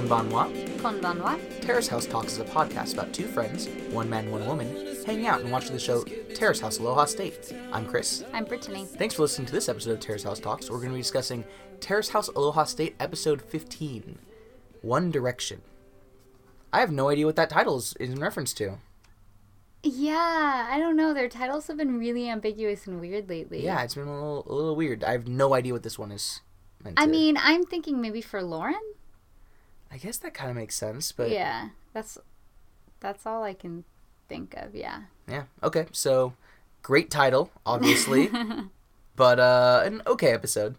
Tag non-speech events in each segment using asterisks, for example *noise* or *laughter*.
Konbanwa. Konbanwa. Terrace House Talks is a podcast about two friends, one man, one woman, hanging out and watching the show Terrace House Aloha State. I'm Chris. I'm Brittany. Thanks for listening to this episode of Terrace House Talks. We're going to be discussing Terrace House Aloha State episode 15, One Direction. I have no idea what that title is in reference to. Yeah, I don't know. Their titles have been really ambiguous and weird lately. Yeah, it's been a little, a little weird. I have no idea what this one is I mean, I'm thinking maybe for Lauren. I guess that kind of makes sense, but yeah, that's that's all I can think of. Yeah. Yeah. Okay. So, great title, obviously, *laughs* but uh, an okay episode.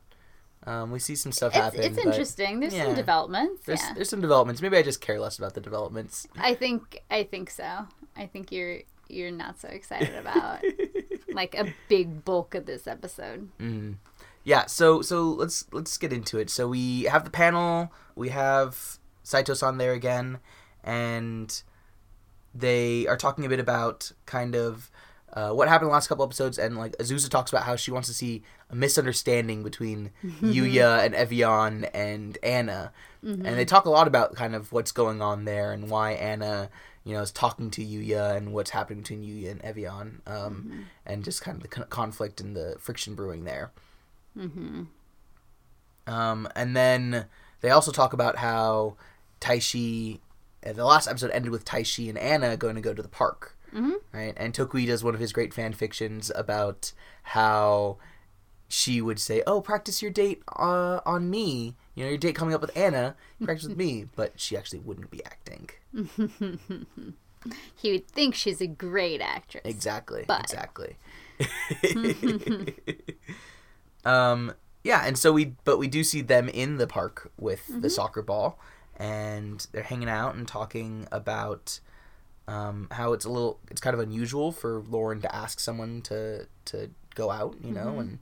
Um, we see some stuff It's, happen. it's interesting. There's yeah. some developments. There's yeah. there's some developments. Maybe I just care less about the developments. I think I think so. I think you're you're not so excited about *laughs* like a big bulk of this episode. Mm. Yeah. So so let's let's get into it. So we have the panel. We have Saitos on there again, and they are talking a bit about kind of uh, what happened in the last couple episodes, and like Azusa talks about how she wants to see a misunderstanding between *laughs* Yuya and Evian and Anna, and they talk a lot about kind of what's going on there and why Anna, you know, is talking to Yuya and what's happening between Yuya and Evian, um, and just kind of the con- conflict and the friction brewing there. Mm-hmm. Um, and then they also talk about how Taishi, uh, the last episode ended with Taishi and Anna going to go to the park, Mhm. right? And Tokui does one of his great fan fictions about how she would say, "Oh, practice your date uh, on me. You know, your date coming up with Anna. Practice with me." *laughs* But she actually wouldn't be acting. *laughs* He would think she's a great actress. Exactly. But- Exactly. *laughs* um yeah, and so we but we do see them in the park with the soccer ball and they're hanging out and talking about um how it's a little it's kind of unusual for Lauren to ask someone to to go out, you know, and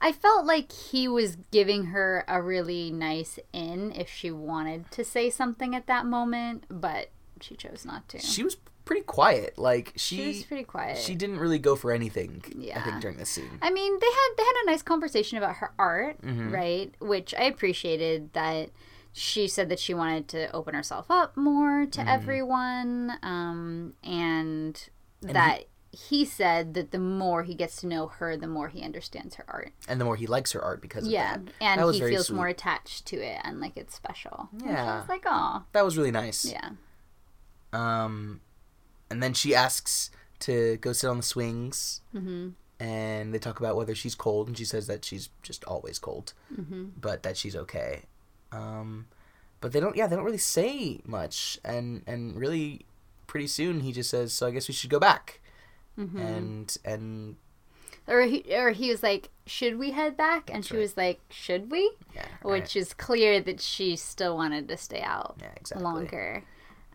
I felt like he was giving her a really nice in if she wanted to say something at that moment, but she chose not to. she was pretty quiet. Like she She was pretty quiet. she didn't really go for anything Yeah. I think during this scene. I mean, they had they had a nice conversation about her art, Mm-hmm. right? Which I appreciated that she said that she wanted to open herself up more to Mm-hmm. everyone, um, and, that he, said that the more he gets to know her, the more he understands her art. And the more he likes her art because of Yeah, that. and That he feels sweet. more attached to it and like it's special. Yeah. like, oh, That was really nice. yeah. Um, and then she asks to go sit on the swings, Mm-hmm. and they talk about whether she's cold, and she says that she's just always cold, Mm-hmm. but that she's okay. Um, but they don't, yeah, they don't really say much, and and really, pretty soon he just says, "So I guess we should go back," Mm-hmm. and and Or he, or he was like, should we head back? And she right. was like, should we? yeah, right. Which is clear that she still wanted to stay out. yeah, exactly. longer.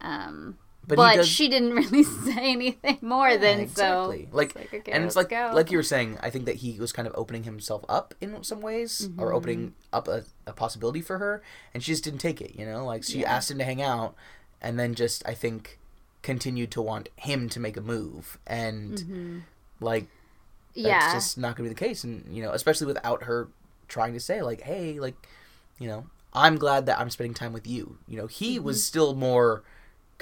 Um, But, but does, she didn't *laughs* really say anything more Yeah, than exactly. so. Like, like okay, and it's like go. like you were saying i think that he was kind of opening himself up in some ways or Mm-hmm. opening up a, a possibility for her and she just didn't take it you know like she Yeah. asked him to hang out and then just i think continued to want him to make a move and like that's Mm-hmm. yeah, just not gonna be the case and you know especially without her trying to say like hey like you know i'm glad that i'm spending time with you you know he Mm-hmm. was still more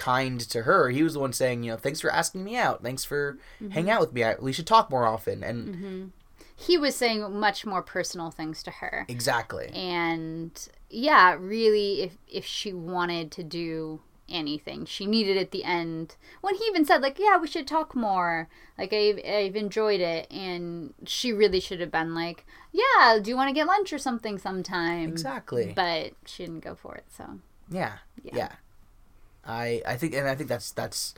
kind to her. He was the one saying you know thanks for asking me out. Thanks for Mm-hmm. hanging out with me. I, we should talk more often. And he was saying much more personal things to her, exactly. And yeah, really, if if she wanted to do anything, she needed at the end. When he even said like, yeah, we should talk more. Like I've I've enjoyed it, and she really should have been like, yeah, do you want to get lunch or something sometime? exactly. But she didn't go for it, so. yeah, Yeah. yeah i i think and i think that's that's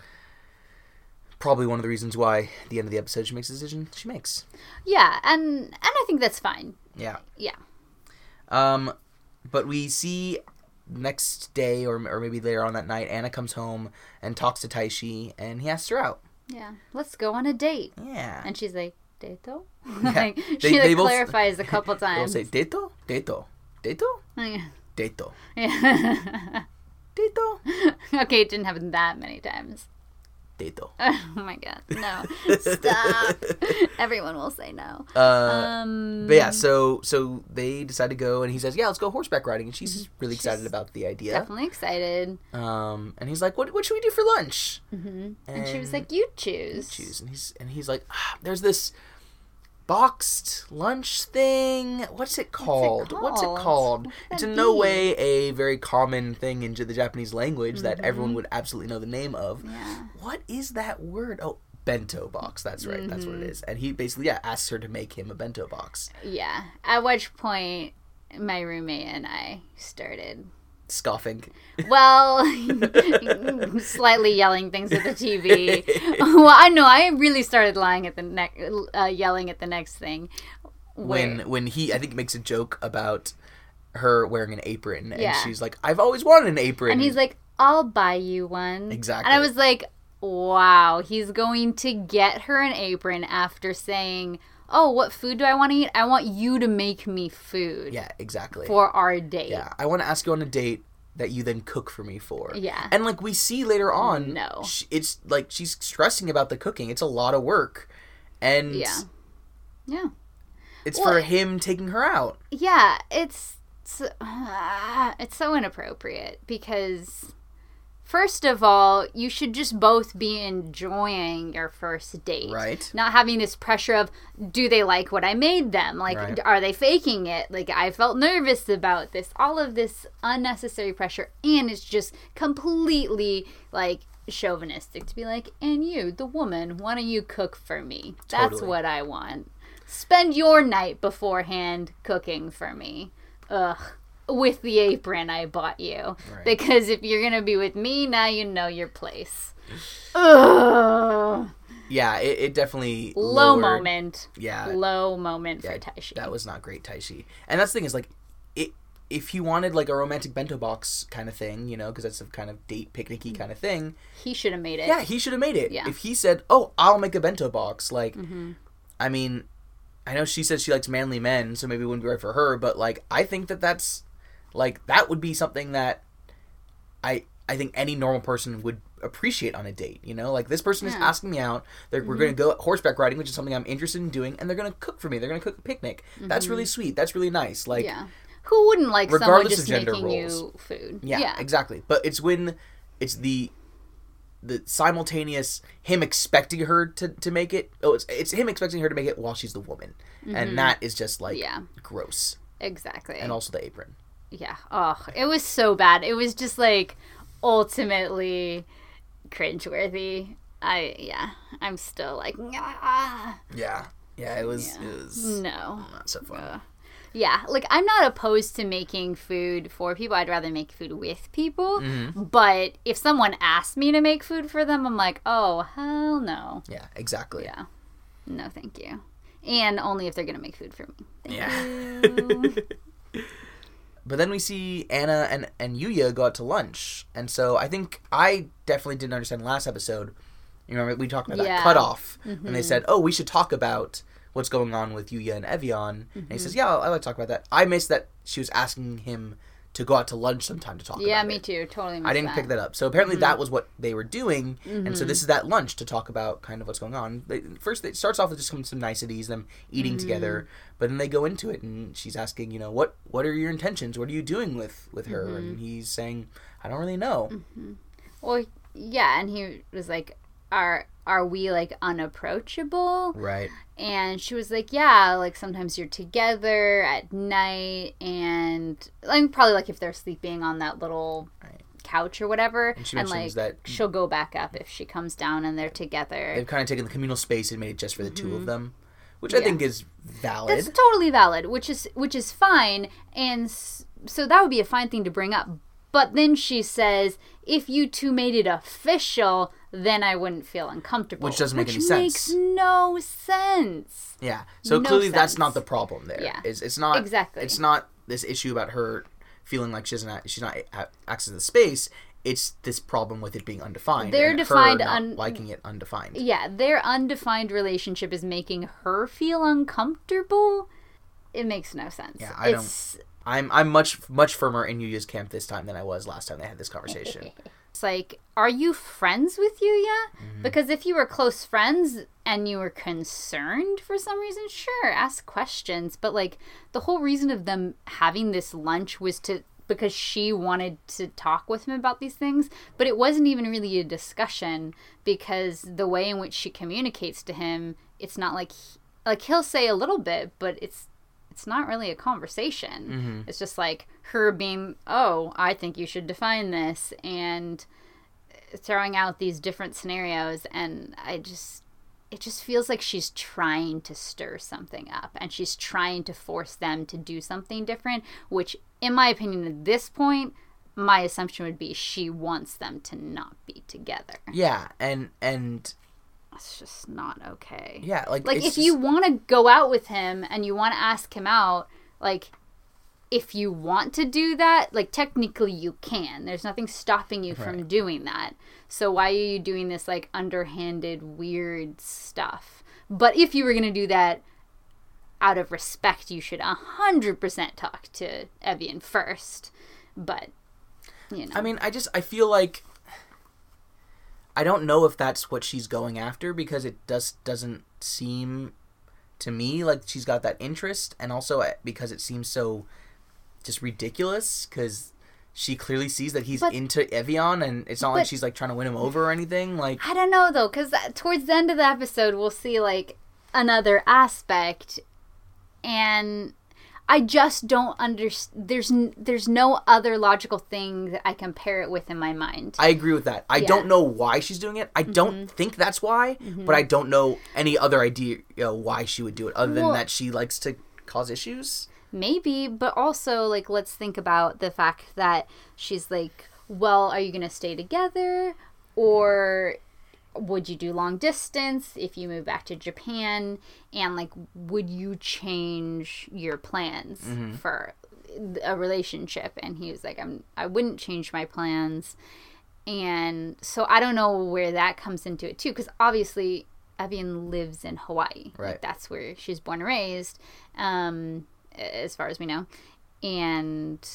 probably one of the reasons why at the end of the episode she makes the decision she makes Yeah, and and I think that's fine. yeah Yeah. Um, but we see next day, or or maybe later on that night, Anna comes home and talks to Taishi, and he asks her out. Yeah. Let's go on a date. Yeah, And she's like, Dato? Yeah. *laughs* like, They- she like, both- clarifies a *laughs* couple times. they'll say "deto, deto, deto, *laughs* Yeah. deto, Yeah. Deto." *laughs* okay, it didn't happen that many times. Teto. *laughs* Oh my god, no! Stop. *laughs* Everyone will say no. Uh, Um, but yeah, so so they decide to go, and he says, "Yeah, let's go horseback riding," and she's really excited about the idea. definitely excited. Um, and he's like, "What what should we do for lunch?" hmm And she was like, "You choose." choose and he's and he's like ah, there's this boxed lunch thing what's it called what's it called? called What's it's that in no way a very common thing in the japanese language that Mm-hmm. everyone would absolutely know the name of Yeah. what is that word oh bento box that's right that's Mm-hmm. what it is and he basically yeah asks her to make him a bento box Yeah. At which point, my roommate and I started scoffing Well, *laughs* slightly yelling things at the TV. well, I know I really started lying at the next, uh, yelling at the next thing. when when he i think makes a joke about her wearing an apron and Yeah. she's like i've always wanted an apron and he's like, "I'll buy you one." Exactly. And I was like, "Wow, he's going to get her an apron after saying." Oh, what food do I want to eat? I want you to make me food yeah exactly for our date. Yeah, I want to ask you on a date that you then cook for me for. Yeah. And like we see later on, No. sh- it's like she's stressing about the cooking. It's a lot of work, and Yeah. Yeah. it's Well, for him taking her out. yeah it's it's, uh, it's so inappropriate because first of all you should just both be enjoying your first date. Right. not having this pressure of do they like what i made them? Like Right. are they faking it? Like i felt nervous about this. All of this unnecessary pressure. And it's just completely like chauvinistic to be like and you the woman why don't you cook for me? That's Totally. what i want. Spend your night beforehand cooking for me. Ugh with the apron i bought you Right. because if you're gonna be with me now you know your place ugh Yeah, it, it definitely low lowered- moment Yeah, low moment yeah, for Taishi. that was not great, Taishi. And that's the thing is like, it if he wanted like a romantic bento box kind of thing, you know, because that's a kind of date picnicky kind of thing. he should have made it Yeah, he should have made it. Yeah. If he said, "Oh, I'll make a bento box," like, Mhm. I mean, I know she says she likes manly men, so maybe it wouldn't be right for her. But like, I think that that's like that would be something that I I think any normal person would appreciate on a date. You know, like this person is asking me out. They're, We're going to go horseback riding, which is something I'm interested in doing, and they're going to cook for me. They're going to cook a picnic. That's really sweet. That's really nice. Like, yeah who wouldn't like someone regardless of just gender making roles. you food yeah, yeah exactly. But it's when it's the the simultaneous him expecting her to, to make it. Oh, it's it's him expecting her to make it while she's the woman, and that is just like Mm-hmm. Yeah. gross. exactly And also the apron. Yeah oh it was so bad it was just like ultimately cringeworthy i yeah i'm still like ah, Yeah, yeah. It was Yeah. it was no not so fun. Ugh. Yeah, like I'm not opposed to making food for people. I'd rather make food with people. Mm-hmm. But if someone asked me to make food for them, I'm like, oh hell no. Yeah, exactly. Yeah, no, thank you. And only if they're gonna make food for me. Thank Yeah. *laughs* But then we see Anna and and Yuya go out to lunch, and so I think I definitely didn't understand last episode. You remember we talked about Yeah. that cutoff, and they mm-hmm. said, "Oh, we should talk about what's going on with Yuya and Evian." And he mm-hmm. says, "Yeah, I like to talk about that." I missed that she was asking him to go out to lunch sometime to talk. yeah, me it. too. Totally. I didn't pick that up. So apparently that was what they were doing, and Mm-hmm. so this is that lunch to talk about kind of what's going on. They, first, it starts off with just some, some niceties, them eating Mm-hmm. together, but then they go into it, and she's asking, you know, what what are your intentions? What are you doing with with her? Mm-hmm. And he's saying, I don't really know. Well, yeah, and he was like, "Are are we like unapproachable?" Right. And she was like, "Yeah, like sometimes you're together at night, and like probably like if they're sleeping on that little Right. couch or whatever, And she and mentions like that she'll go back up if she comes down and they're together." they've kind of taken the communal space and made it just for the two of them, which I Mm-hmm. Think is valid. That's totally valid, which is which is fine, and so that would be a fine thing to bring up. But then she says, "If you two made it official, then I wouldn't feel uncomfortable." Which doesn't make which any sense. Makes no sense. Yeah. So No clearly that's not the problem there. Yeah. It's, it's not Exactly. It's not this issue about her feeling like she doesn't ha- she's not ha- access to the space. It's this problem with it being undefined. They're defined un- liking it undefined. Yeah, their undefined relationship is making her feel uncomfortable. It makes no sense. Yeah, I don't- it's, I'm I'm much much firmer in Yuya's camp this time than I was last time they had this conversation. *laughs* It's like, are you friends with Yuya? Mm-hmm. Because if you were close friends and you were concerned for some reason, sure, ask questions. But like the whole reason of them having this lunch was to because she wanted to talk with him about these things, but it wasn't even really a discussion because the way in which she communicates to him, it's not like he- like he'll say a little bit, but it's it's not really a conversation. Mm-hmm. It's just like her being, "Oh, I think you should define this," and throwing out these different scenarios and I just it just feels like she's trying to stir something up and she's trying to force them to do something different, which in my opinion at this point my assumption would be she wants them to not be together. Yeah, and and It's just not okay. yeah, like Like if just- you want to go out with him and you want to ask him out, like if you want to do that, like technically you can. There's nothing stopping you from doing that. So why are you doing this like underhanded weird stuff? But if you were going to do that out of respect, you should 100% talk to Evian first. But you know. I mean, I just I feel like I don't know if that's what she's going after because it does doesn't seem to me like she's got that interest, and also uh, because it seems so just ridiculous because she clearly sees that he's But- into Evian, and it's not like she's like trying to win him over or anything. Like, I don't know though, because towards the end of the episode, we'll see like another aspect, and I just don't understand. There's n- there's no other logical thing that I compare it with in my mind. I agree with that. I Yeah. Mm-hmm. don't know why she's doing it. I don't think that's why, but I don't know any other idea you know, why she would do it other than Well- that she likes to cause issues. Maybe, but also like let's think about the fact that she's like, well, are you gonna stay together, or would you do long distance if you move back to Japan? And like, would you change your plans for a relationship? And he was like, I'm, I wouldn't change my plans. And so I don't know where that comes into it too, because obviously Evian lives in Hawaii. Like, Right. that's where she's born and raised, um, as far as we know. And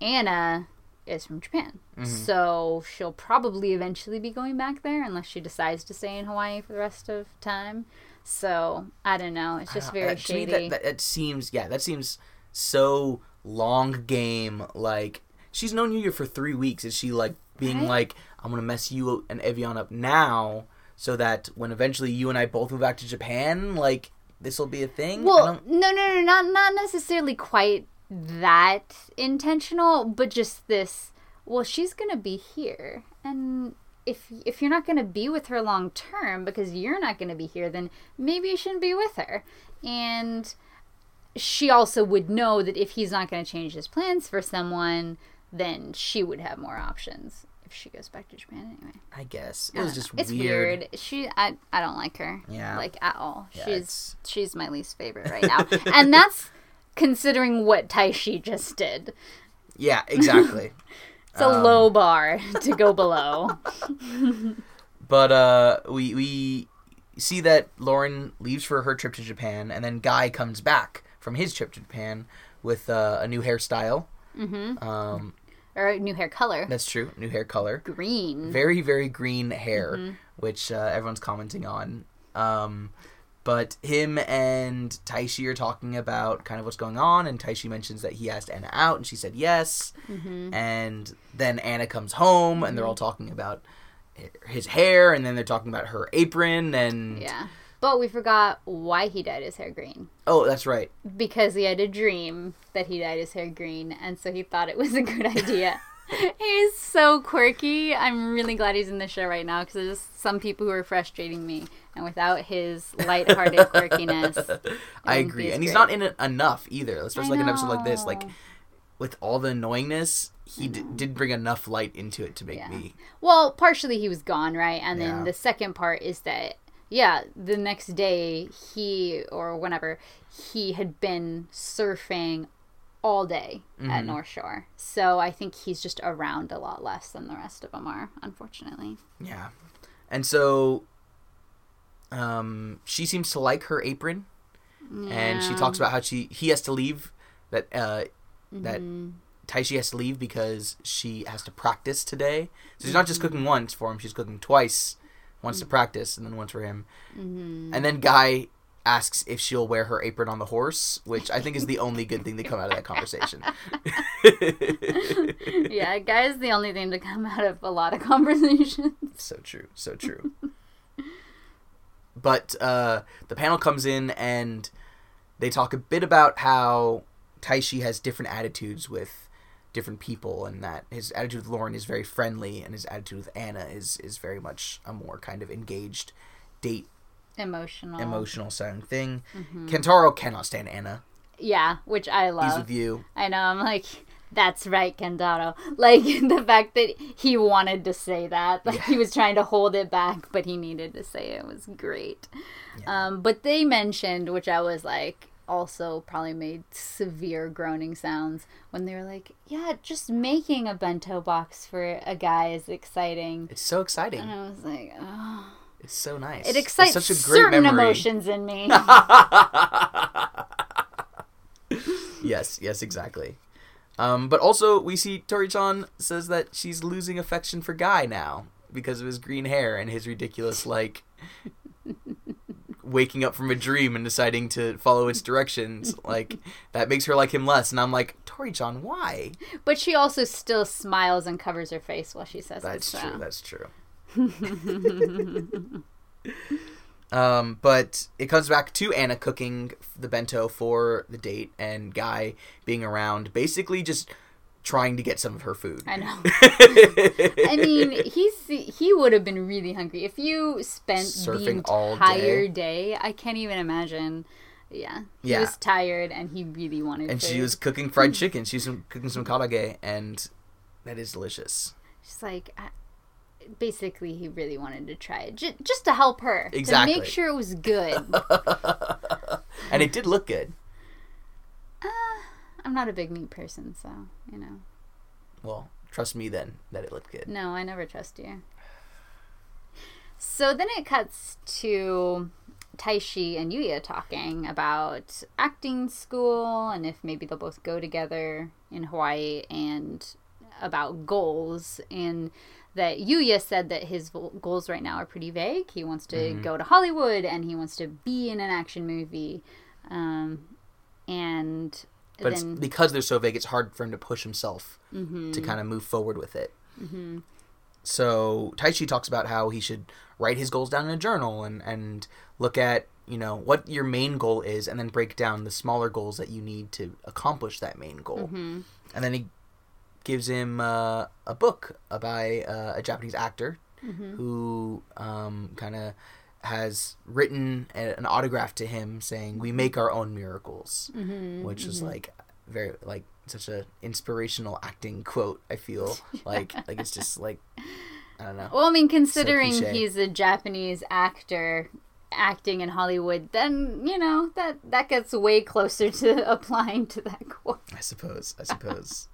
Anna is from Japan. So she'll probably eventually be going back there unless she decides to stay in Hawaii for the rest of time. So I don't know. It's just very Uh, to me, shady. that, that, that seems yeah, that seems so long game. Like she's known you for three weeks. Is she like being Right? like, I'm gonna mess you and Evian up now, so that when eventually you and I both move back to Japan, like this will be a thing. Well, no, no, no, not not necessarily quite that intentional, but just this. Well, she's gonna be here, and if if you're not gonna be with her long term because you're not gonna be here, then maybe you shouldn't be with her. And she also would know that if he's not gonna change his plans for someone, then she would have more options if she goes back to Japan anyway. I guess I it was don't just it's weird. weird. She, I, I don't like her. Yeah. like at all. Yeah, she's it's- she's my least favorite right *laughs* now, and that's considering what Taishi just did. Yeah, exactly. *laughs* It's a Um, low bar to go below. *laughs* But uh, we we see that Lauren leaves for her trip to Japan, and then Guy comes back from his trip to Japan with uh, a new hairstyle. Mm-hmm. Um, or a new hair color, that's true, new hair color, green. very very green hair, Mm-hmm. which uh, everyone's commenting on. Um, but him and Taishi are talking about kind of what's going on, and Taishi mentions that he asked Anna out, and she said yes. Mm-hmm. And then Anna comes home, and they're all talking about his hair, and then they're talking about her apron, and Yeah, but we forgot why he dyed his hair green. oh, that's right. Because he had a dream that he dyed his hair green, and so he thought it was a good *laughs* idea. *laughs* he's so quirky. I'm really glad he's in the show right now because there's some people who are frustrating me, and without his lighthearted *laughs* quirkiness, I agree, and he's not in it enough either. Especially like an episode like this, like with all the annoyingness, he d- did bring enough light into it to make Yeah. me. well, partially he was gone, right? And then Yeah. the second part is that yeah, the next day he or whenever he had been surfing all day at Mm-hmm. North Shore. So I think he's just around a lot less than the rest of them are, unfortunately. Yeah, and so, um, she seems to like her apron, and she talks about how she he has to leave that uh that Mm-hmm. Taishi has to leave because she has to practice today. So she's not just cooking once for him; she's cooking twice. Once to practice, and then once for him. Mm-hmm. And then Guy asks if she'll wear her apron on the horse, which I think is the only good thing to come out of that conversation. *laughs* yeah, guy is the only thing to come out of a lot of conversations. *laughs* so true, so true. But uh, the panel comes in and they talk a bit about how Taishi has different attitudes with different people, and that his attitude with Lauren is very friendly, and his attitude with Anna is is very much a more kind of engaged, date Emotional. emotional sounding thing. Mm-hmm. Kentaro cannot stand Anna. Yeah, which I love. He's with you. I know. I'm like, that's right, Kentaro. Like *laughs* the fact that he wanted to say that, like he was trying to hold it back, but he needed to say it was great. Um, but they mentioned, which I was like, also probably made severe groaning sounds when they were like, "Yeah, just making a bento box for a guy is exciting." It's so exciting. And I was like, "Oh, It's so nice. it It's excites such a great certain memory. emotions in me." *laughs* yes, yes, exactly. Um, but also, we see Tori-chan says that she's losing affection for Guy now because of his green hair and his ridiculous, like, waking up from a dream and deciding to follow its directions. Like, that makes her like him less. And I'm like, Tori-chan, why? but she also still smiles and covers her face while she says That's it. true. That's true. *laughs* um, but it comes back to Anna cooking the bento for the date and Guy being around, basically just trying to get some of her food. I know. *laughs* I mean, he's he would have been really hungry if you spent Surfing the all entire day. I can't even imagine. Yeah, he Yeah. was tired and he really wanted. and she was cooking fried *laughs* chicken. She was cooking some karaage, and that is delicious. She's like, I, basically, he really wanted to try it j- just to help her Exactly. to make sure it was good. *laughs* and it did look good. Uh, I'm not a big meat person, so you know. Well, trust me then that it looked good. No, I never trust you. So then it cuts to Taishi and Yuya talking about acting school and if maybe they'll both go together in Hawaii and about goals. And that Yuya said that his goals right now are pretty vague. He wants to Mm-hmm. go to Hollywood and he wants to be in an action movie. Um, and But it's, because they're so vague, it's hard for him to push himself Mm-hmm. to kind of move forward with it. So Taishi talks about how he should write his goals down in a journal and and look at you know what your main goal is, and then break down the smaller goals that you need to accomplish that main goal. Mm-hmm. And then he gives him uh, a book by uh, a Japanese actor Mm-hmm. who um, kind of has written a, an autograph to him saying, "We make our own miracles," Mm-hmm. which is like very like such a inspirational acting quote. I feel *laughs* like like it's just like I don't know. Well, I mean, considering cliche. he's a Japanese actor acting in Hollywood, then you know that that gets way closer to *laughs* applying to that quote. I suppose. I suppose. *laughs*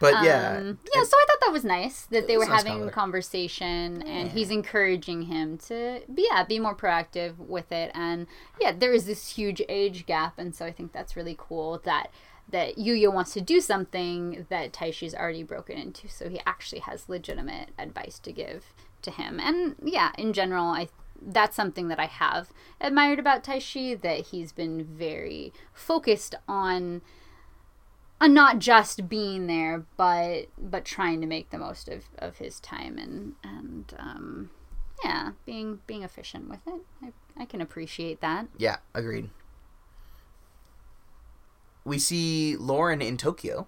But yeah, Um, yeah. So I thought that was nice that they were nice having a conversation, and he's encouraging him to be yeah be more proactive with it. And yeah, there is this huge age gap, and so I think that's really cool that that Yuya wants to do something that Taishi's already broken into, so he actually has legitimate advice to give to him. And yeah, in general, I that's something that I have admired about Taishi that he's been very focused on on not just being there, but but trying to make the most of, of his time and and um, yeah, being being efficient with it. I, I can appreciate that. yeah, agreed. We see Lauren in Tokyo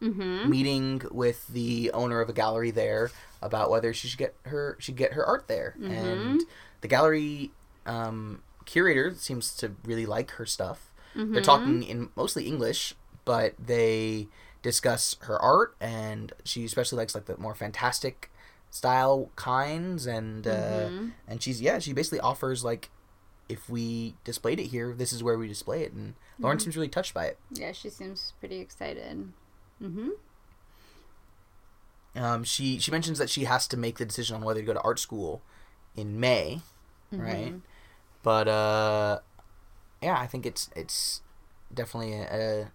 Mm-hmm. meeting with the owner of a gallery there about whether she should get her should get her art there, Mm-hmm. and the gallery um, curator seems to really like her stuff. Mm-hmm. They're talking in mostly English, but they discuss her art, and she especially likes like the more fantastic style kinds, and uh, Mm-hmm. and she's yeah, she basically offers like if we displayed it here, this is where we display it, and Lauren Mm-hmm. seems really touched by it. Yeah, she seems pretty excited. Mm-hmm. Um, she she mentions that she has to make the decision on whether to go to art school in May, right? But uh, yeah, I think it's it's definitely a,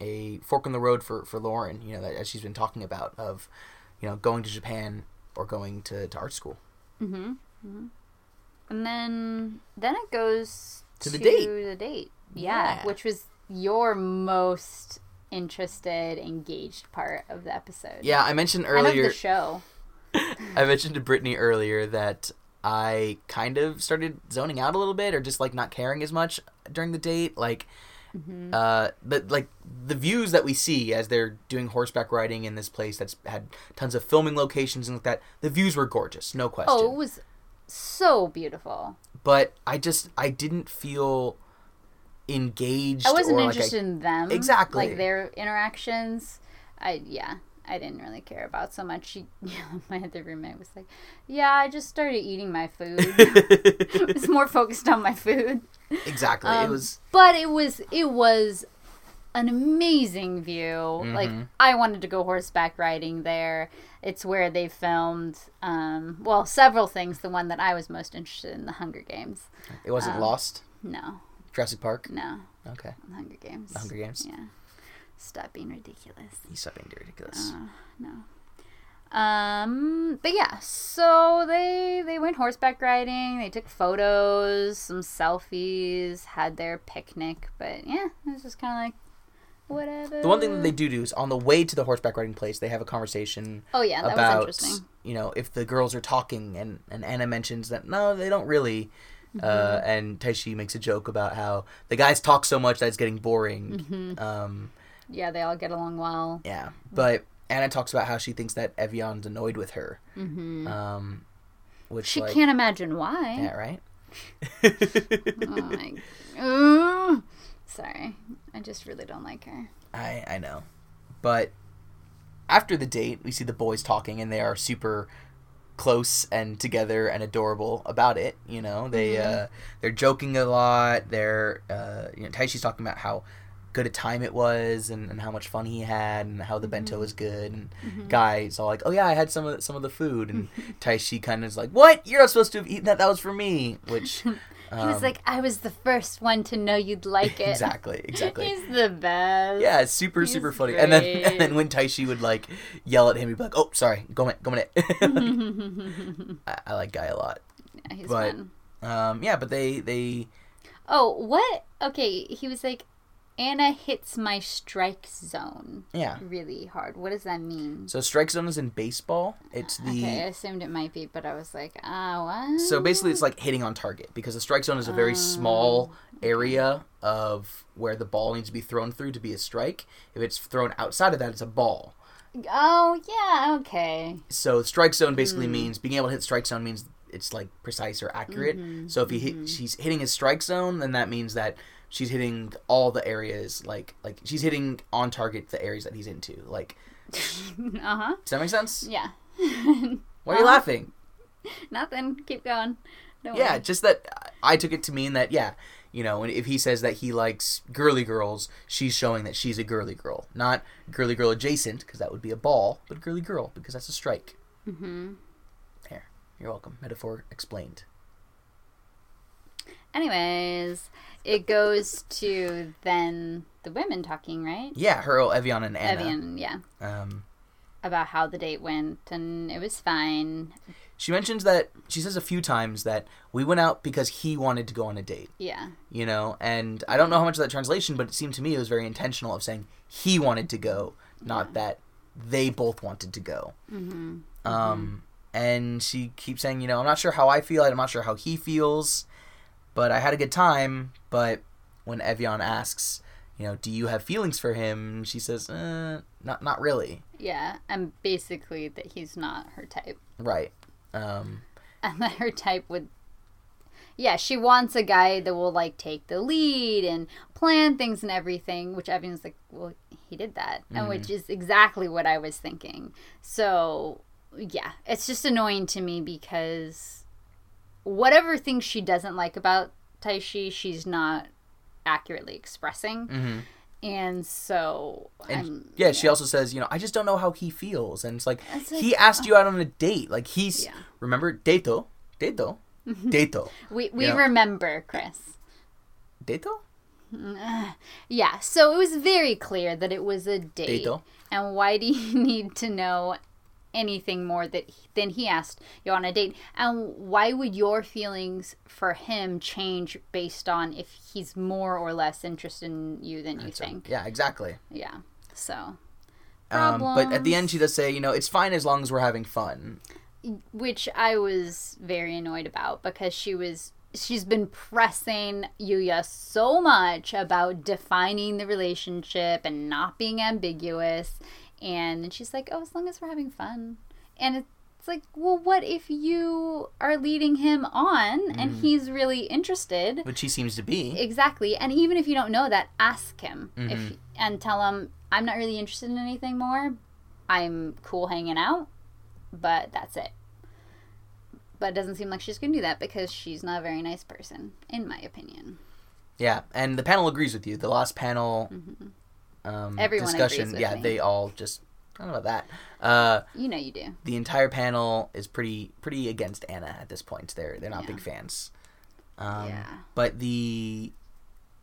a fork in the road for for Lauren. You know, that, as she's been talking about of, you know, going to Japan or going to, to art school. Mm-hmm. hmm And then then it goes To the date. The date. Yeah, Yeah. which was your most interested, engaged part of the episode. Yeah, I mentioned earlier. the show. *laughs* I mentioned to Brittany earlier that I kind of started zoning out a little bit, or just like not caring as much during the date. Like, Mm-hmm. uh, the like the views that we see as they're doing horseback riding in this place that's had tons of filming locations and like that. The views were gorgeous, no question. Oh, it was so beautiful. But I just I didn't feel engaged. I wasn't or like I- interested in them. Exactly. Like their interactions. I yeah. I didn't really care about so much. She, *laughs* my other roommate was like, "Yeah, I just started eating my food. it *laughs* *laughs* was more focused on my food." exactly. it Um, was but it was it was an amazing view. Like Mhm. I wanted to go horseback riding there. It's where they filmed um well, several things. The one that I was most interested in, the Hunger Games. it wasn't um, Lost. No, Jurassic Park. no, Okay. the Hunger Games. The Hunger Games. Yeah. Stop being ridiculous. He's something ridiculous. Uh, no. Um, but yeah, so they they went horseback riding. They took photos, some selfies, had their picnic. But yeah, it was just kind of like whatever. The one thing that they do do is on the way to the horseback riding place, they have a conversation oh yeah, that about was interesting. you know if the girls are talking, and and Anna mentions that no, they don't really. Uh, Mm-hmm. and Taishi makes a joke about how the guys talk so much that it's getting boring. Mm-hmm. Um, Yeah, they all get along well. yeah, but Anna talks about how she thinks that Evian's annoyed with her. hmm Um, which She like, can't imagine why. Yeah, right. *laughs* Oh my. Ugh. Sorry, I just really don't like her. I I know, but after the date, we see the boys talking, and they are super close and together and adorable about it. You know, they Mhm. uh, they're joking a lot. They're uh, you know, Taishi's talking about how good a time it was and, and how much fun he had and how the bento was good and Mhm. guys all like oh yeah i had some of the, some of the food and *laughs* taishi kind of is like what you're not supposed to have eaten that that was for me which *laughs* he was um, like, I was the first one to know you'd like it. exactly exactly *laughs* He's the best. Yeah, super He's super funny. And then and great. then when Taishi would like yell at him, he'd be like, "Oh, sorry, go minute, go minute." I, I like Guy a lot. Yeah, he's But- fun. Um, yeah, but they they Oh, what? Okay, he was like, Anna hits my strike zone yeah. really hard. What does that mean? So strike zone is in baseball. It's the Okay, I assumed it might be, but I was like, ah, what? so basically it's like hitting on target because the strike zone is a very Oh, small area of where the ball needs to be thrown through to be a strike. If it's thrown outside of that, it's a ball. Oh, yeah, okay. So strike zone basically Hmm. means being able to hit strike zone means it's like precise or accurate. Mhm, So if he hit, she's hitting his strike zone, then that means that she's hitting all the areas like like she's hitting on target the areas that he's into. Like, *laughs* uh huh. does that make sense? Yeah. Why are you Uh-huh. laughing? Nothing. Keep going. Don't Yeah, worry. just that I took it to mean that yeah, you know, and if he says that he likes girly girls, she's showing that she's a girly girl, not girly girl adjacent because that would be a ball, but girly girl because that's a strike. Mm-hmm. There, you're welcome. Metaphor explained. Anyways, it goes to then the women talking, right? Yeah, her, Evian, and Anna. Evian, yeah. Um, About how the date went, and it was fine. she mentions that she says a few times that we went out because he wanted to go on a date. Yeah. you know and i don't know how much of that translation but it seemed to me it was very intentional of saying he wanted to go not that they both wanted to go Mm-hmm. um and she keeps saying you know i'm not sure how i feel i'm not sure how he feels but i had a good time but when evian asks you know do you have feelings for him she says uh, not not really Yeah, and basically that he's not her type. right um And that her type would. Yeah, she wants a guy that will, like, take the lead and plan things and everything, which Evian's like, well, he did that. And which is exactly what I was thinking. So, yeah, it's just annoying to me because whatever things she doesn't like about Taishi, she's not accurately expressing. mhm. And so, And I'm, yeah, she also says, you know, I just don't know how he feels, and it's like It's like, he asked you out on a date. Like he's Yeah. remember dato, dato, *laughs* dato, we, we Yeah. remember, Chris. dato. *sighs* Yeah, so it was very clear that it was a date. Though. And why do you need to know anything more that than he asked you on a date? And why would your feelings for him change based on if he's more or less interested in you than you think? Yeah, exactly. Yeah. So, Um, but at the end, she does say, you know, it's fine as long as we're having fun. which I was very annoyed about because she was she's been pressing Yuya so much about defining the relationship and not being ambiguous and she's like, "Oh, as long as we're having fun." And it's like, "Well, what if you are leading him on and mm-hmm. he's really interested?" Which he seems to be. Exactly. And even if you don't know that, ask him if mm-hmm. and tell him I'm not really interested in anything more. I'm cool hanging out, but that's it. But it doesn't seem like she's going to do that because she's not a very nice person, in my opinion. Yeah, and the panel agrees with you. The last panel mm-hmm. Um. Everyone discussion, yeah, me. they all just I don't know about that. Uh, You know you do. the entire panel is pretty pretty against Anna at this point. They're they're not Yeah. big fans. Um, Yeah. But the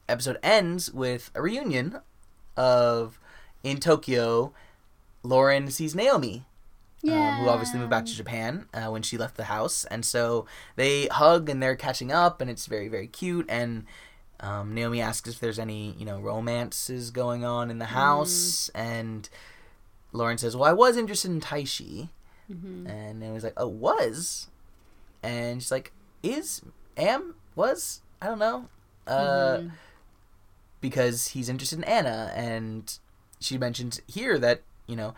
episode ends with a reunion of in Tokyo. Lauren sees Naomi, Yeah. um, who obviously moved back to Japan uh, when she left the house, and so they hug and they're catching up, and it's very very cute. And um, Naomi asks if there's any you know romances going on in the house, and Lauren says, "Well, I was interested in Taishi," Mhm. and Naomi's like, "Oh, was," and she's like, "Is am was I don't know." Uh, Mhm. because he's interested in Anna, and she mentions here that you know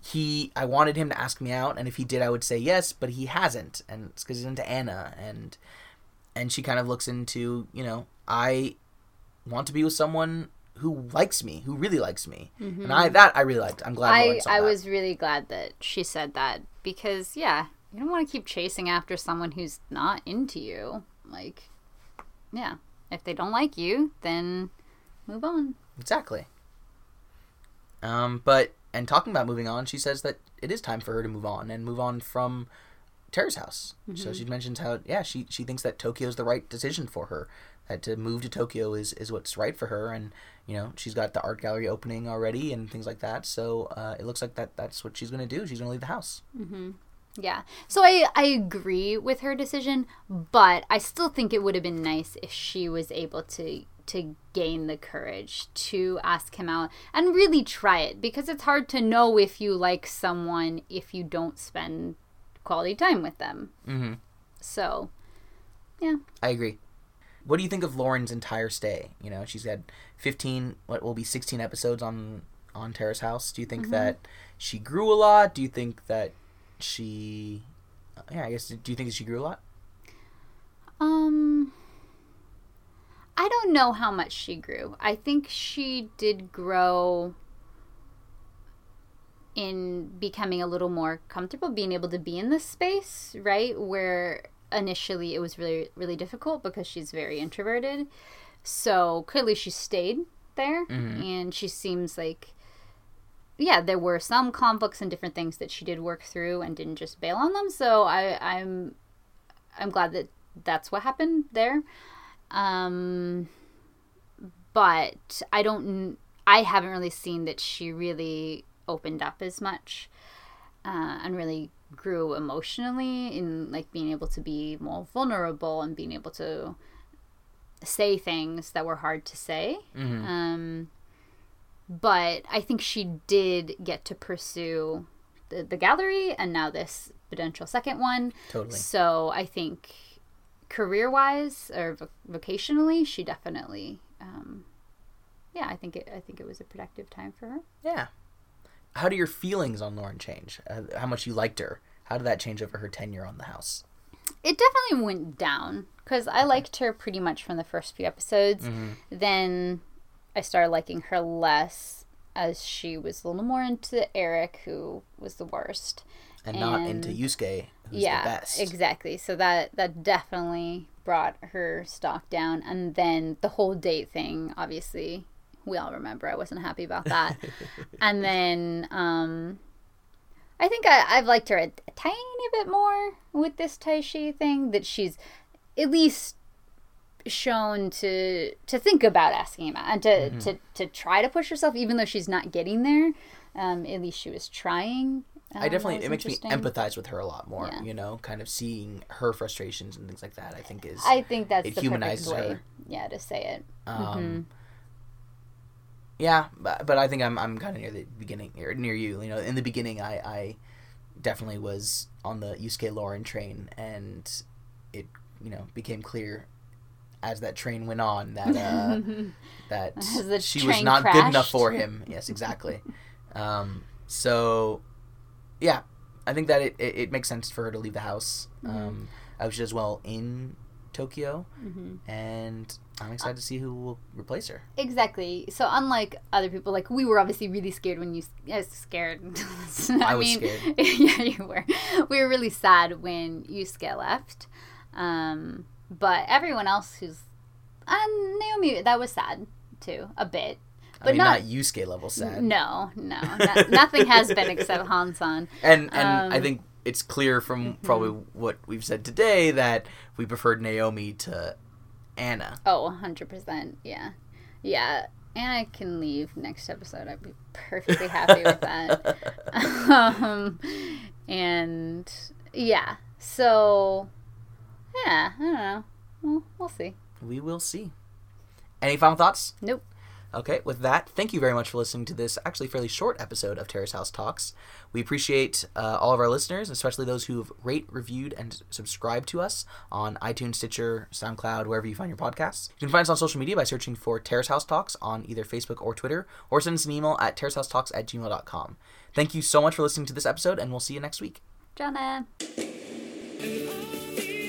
he I wanted him to ask me out, and if he did, I would say yes, but he hasn't, and it's because he's into Anna, and and she kind of looks into you know I want to be with someone who likes me, who really likes me, and I that I really liked. I'm glad. Mm-hmm. I, I that. was really glad that she said that because, yeah, you don't want to keep chasing after someone who's not into you. Like, yeah, if they don't like you, then move on. Exactly. Um, but and talking about moving on, she says that it is time for her to move on and move on from Terrace House. So she mentions how yeah she she thinks that Tokyo is the right decision for her. That to move to Tokyo is is what's right for her, and you know she's got the art gallery opening already and things like that. So uh, it looks like that that's what she's gonna do. She's gonna leave the house. Yeah. So I, I agree with her decision, but I still think it would have been nice if she was able to to gain the courage to ask him out and really try it because it's hard to know if you like someone if you don't spend quality time with them. Mm-hmm. So, yeah. I agree. What do you think of Lauren's entire stay? You know, she's had 15, what will be 16 episodes on on Terrace House. Do you think that she grew a lot? Do you think that she Yeah, I guess do you think that she grew a lot? Um I don't know how much she grew. I think she did grow in becoming a little more comfortable being able to be in this space, right? Where initially it was really really difficult because she's very introverted. So clearly she stayed there and she seems like yeah, there were some conflicts and different things that she did work through and didn't just bail on them. So I I'm I'm glad that that's what happened there. Um, but I don't. I haven't really seen that she really opened up as much uh, and really grew emotionally in like being able to be more vulnerable and being able to say things that were hard to say. Mm-hmm. Um, but I think she did get to pursue the, the gallery and now this potential second one. Totally. So I think career wise or voc- vocationally, she definitely, um, yeah, I think it. I think it was a productive time for her. Yeah. How do your feelings on Lauren change? Uh, how much you liked her? How did that change over her tenure on the house? It definitely went down because I liked her pretty much from the first few episodes. Then I started liking her less as she was a little more into Eric, who was the worst. And, not into And- Yusuke, who's yeah, the best. exactly. So that that definitely brought her stock down, and then the whole date thing. Obviously, we all remember. I wasn't happy about that. *laughs* and then um, I think I, I've liked her a, a tiny bit more with this Taishi thing. That she's at least shown to to think about asking him out and to Mm-hmm. to, to try to push herself even though she's not getting there um, at least she was trying I Um, definitely it makes me empathize with her a lot more. Yeah. You know, kind of seeing her frustrations and things like that. I think is I think that's it the humanizes way her. yeah to say it um, Mm-hmm. Yeah, but, but I think I'm I'm kind of near the beginning or near you. You know, in the beginning, I I definitely was on the Yusuke Lauren train, and it you know became clear as that train went on that uh, *laughs* that she was not good enough for him. Yes, exactly. *laughs* um, so, yeah, I think that it, it, it makes sense for her to leave the house. Mm-hmm. Um, I was as well in Tokyo, Mhm. and I'm excited to see who will replace her. Exactly. So unlike other people, like we were obviously really scared when you uh, scared. *laughs* I was mean, scared. *laughs* yeah, you were. We were really sad when Yusuke left. Um, but everyone else who's and Naomi, that was sad too, a bit. I But mean, not, not- Yusuke level sad. No, no, no nothing has been except Hansan. *laughs* And and I Um, mm-hmm. think it's clear from probably what we've said today that we preferred Naomi to Anna. Oh, 100%. Yeah. Yeah. Anna can leave next episode. I'd be perfectly happy with that. *laughs* um, and yeah. So, yeah, I don't know. Well, we'll see. We will see. Any final thoughts? Nope. Okay, with that, thank you very much for listening to this actually fairly short episode of Terrace House Talks. We appreciate uh, all of our listeners, especially those who've rate, reviewed, and subscribed to us on iTunes, Stitcher, SoundCloud, wherever you find your podcasts. You can find us on social media by searching for Terrace House Talks on either Facebook or Twitter, or send us an email at terracehousetalks at gmail.com. Thank you so much for listening to this episode, and we'll see you next week. Jonna. And all the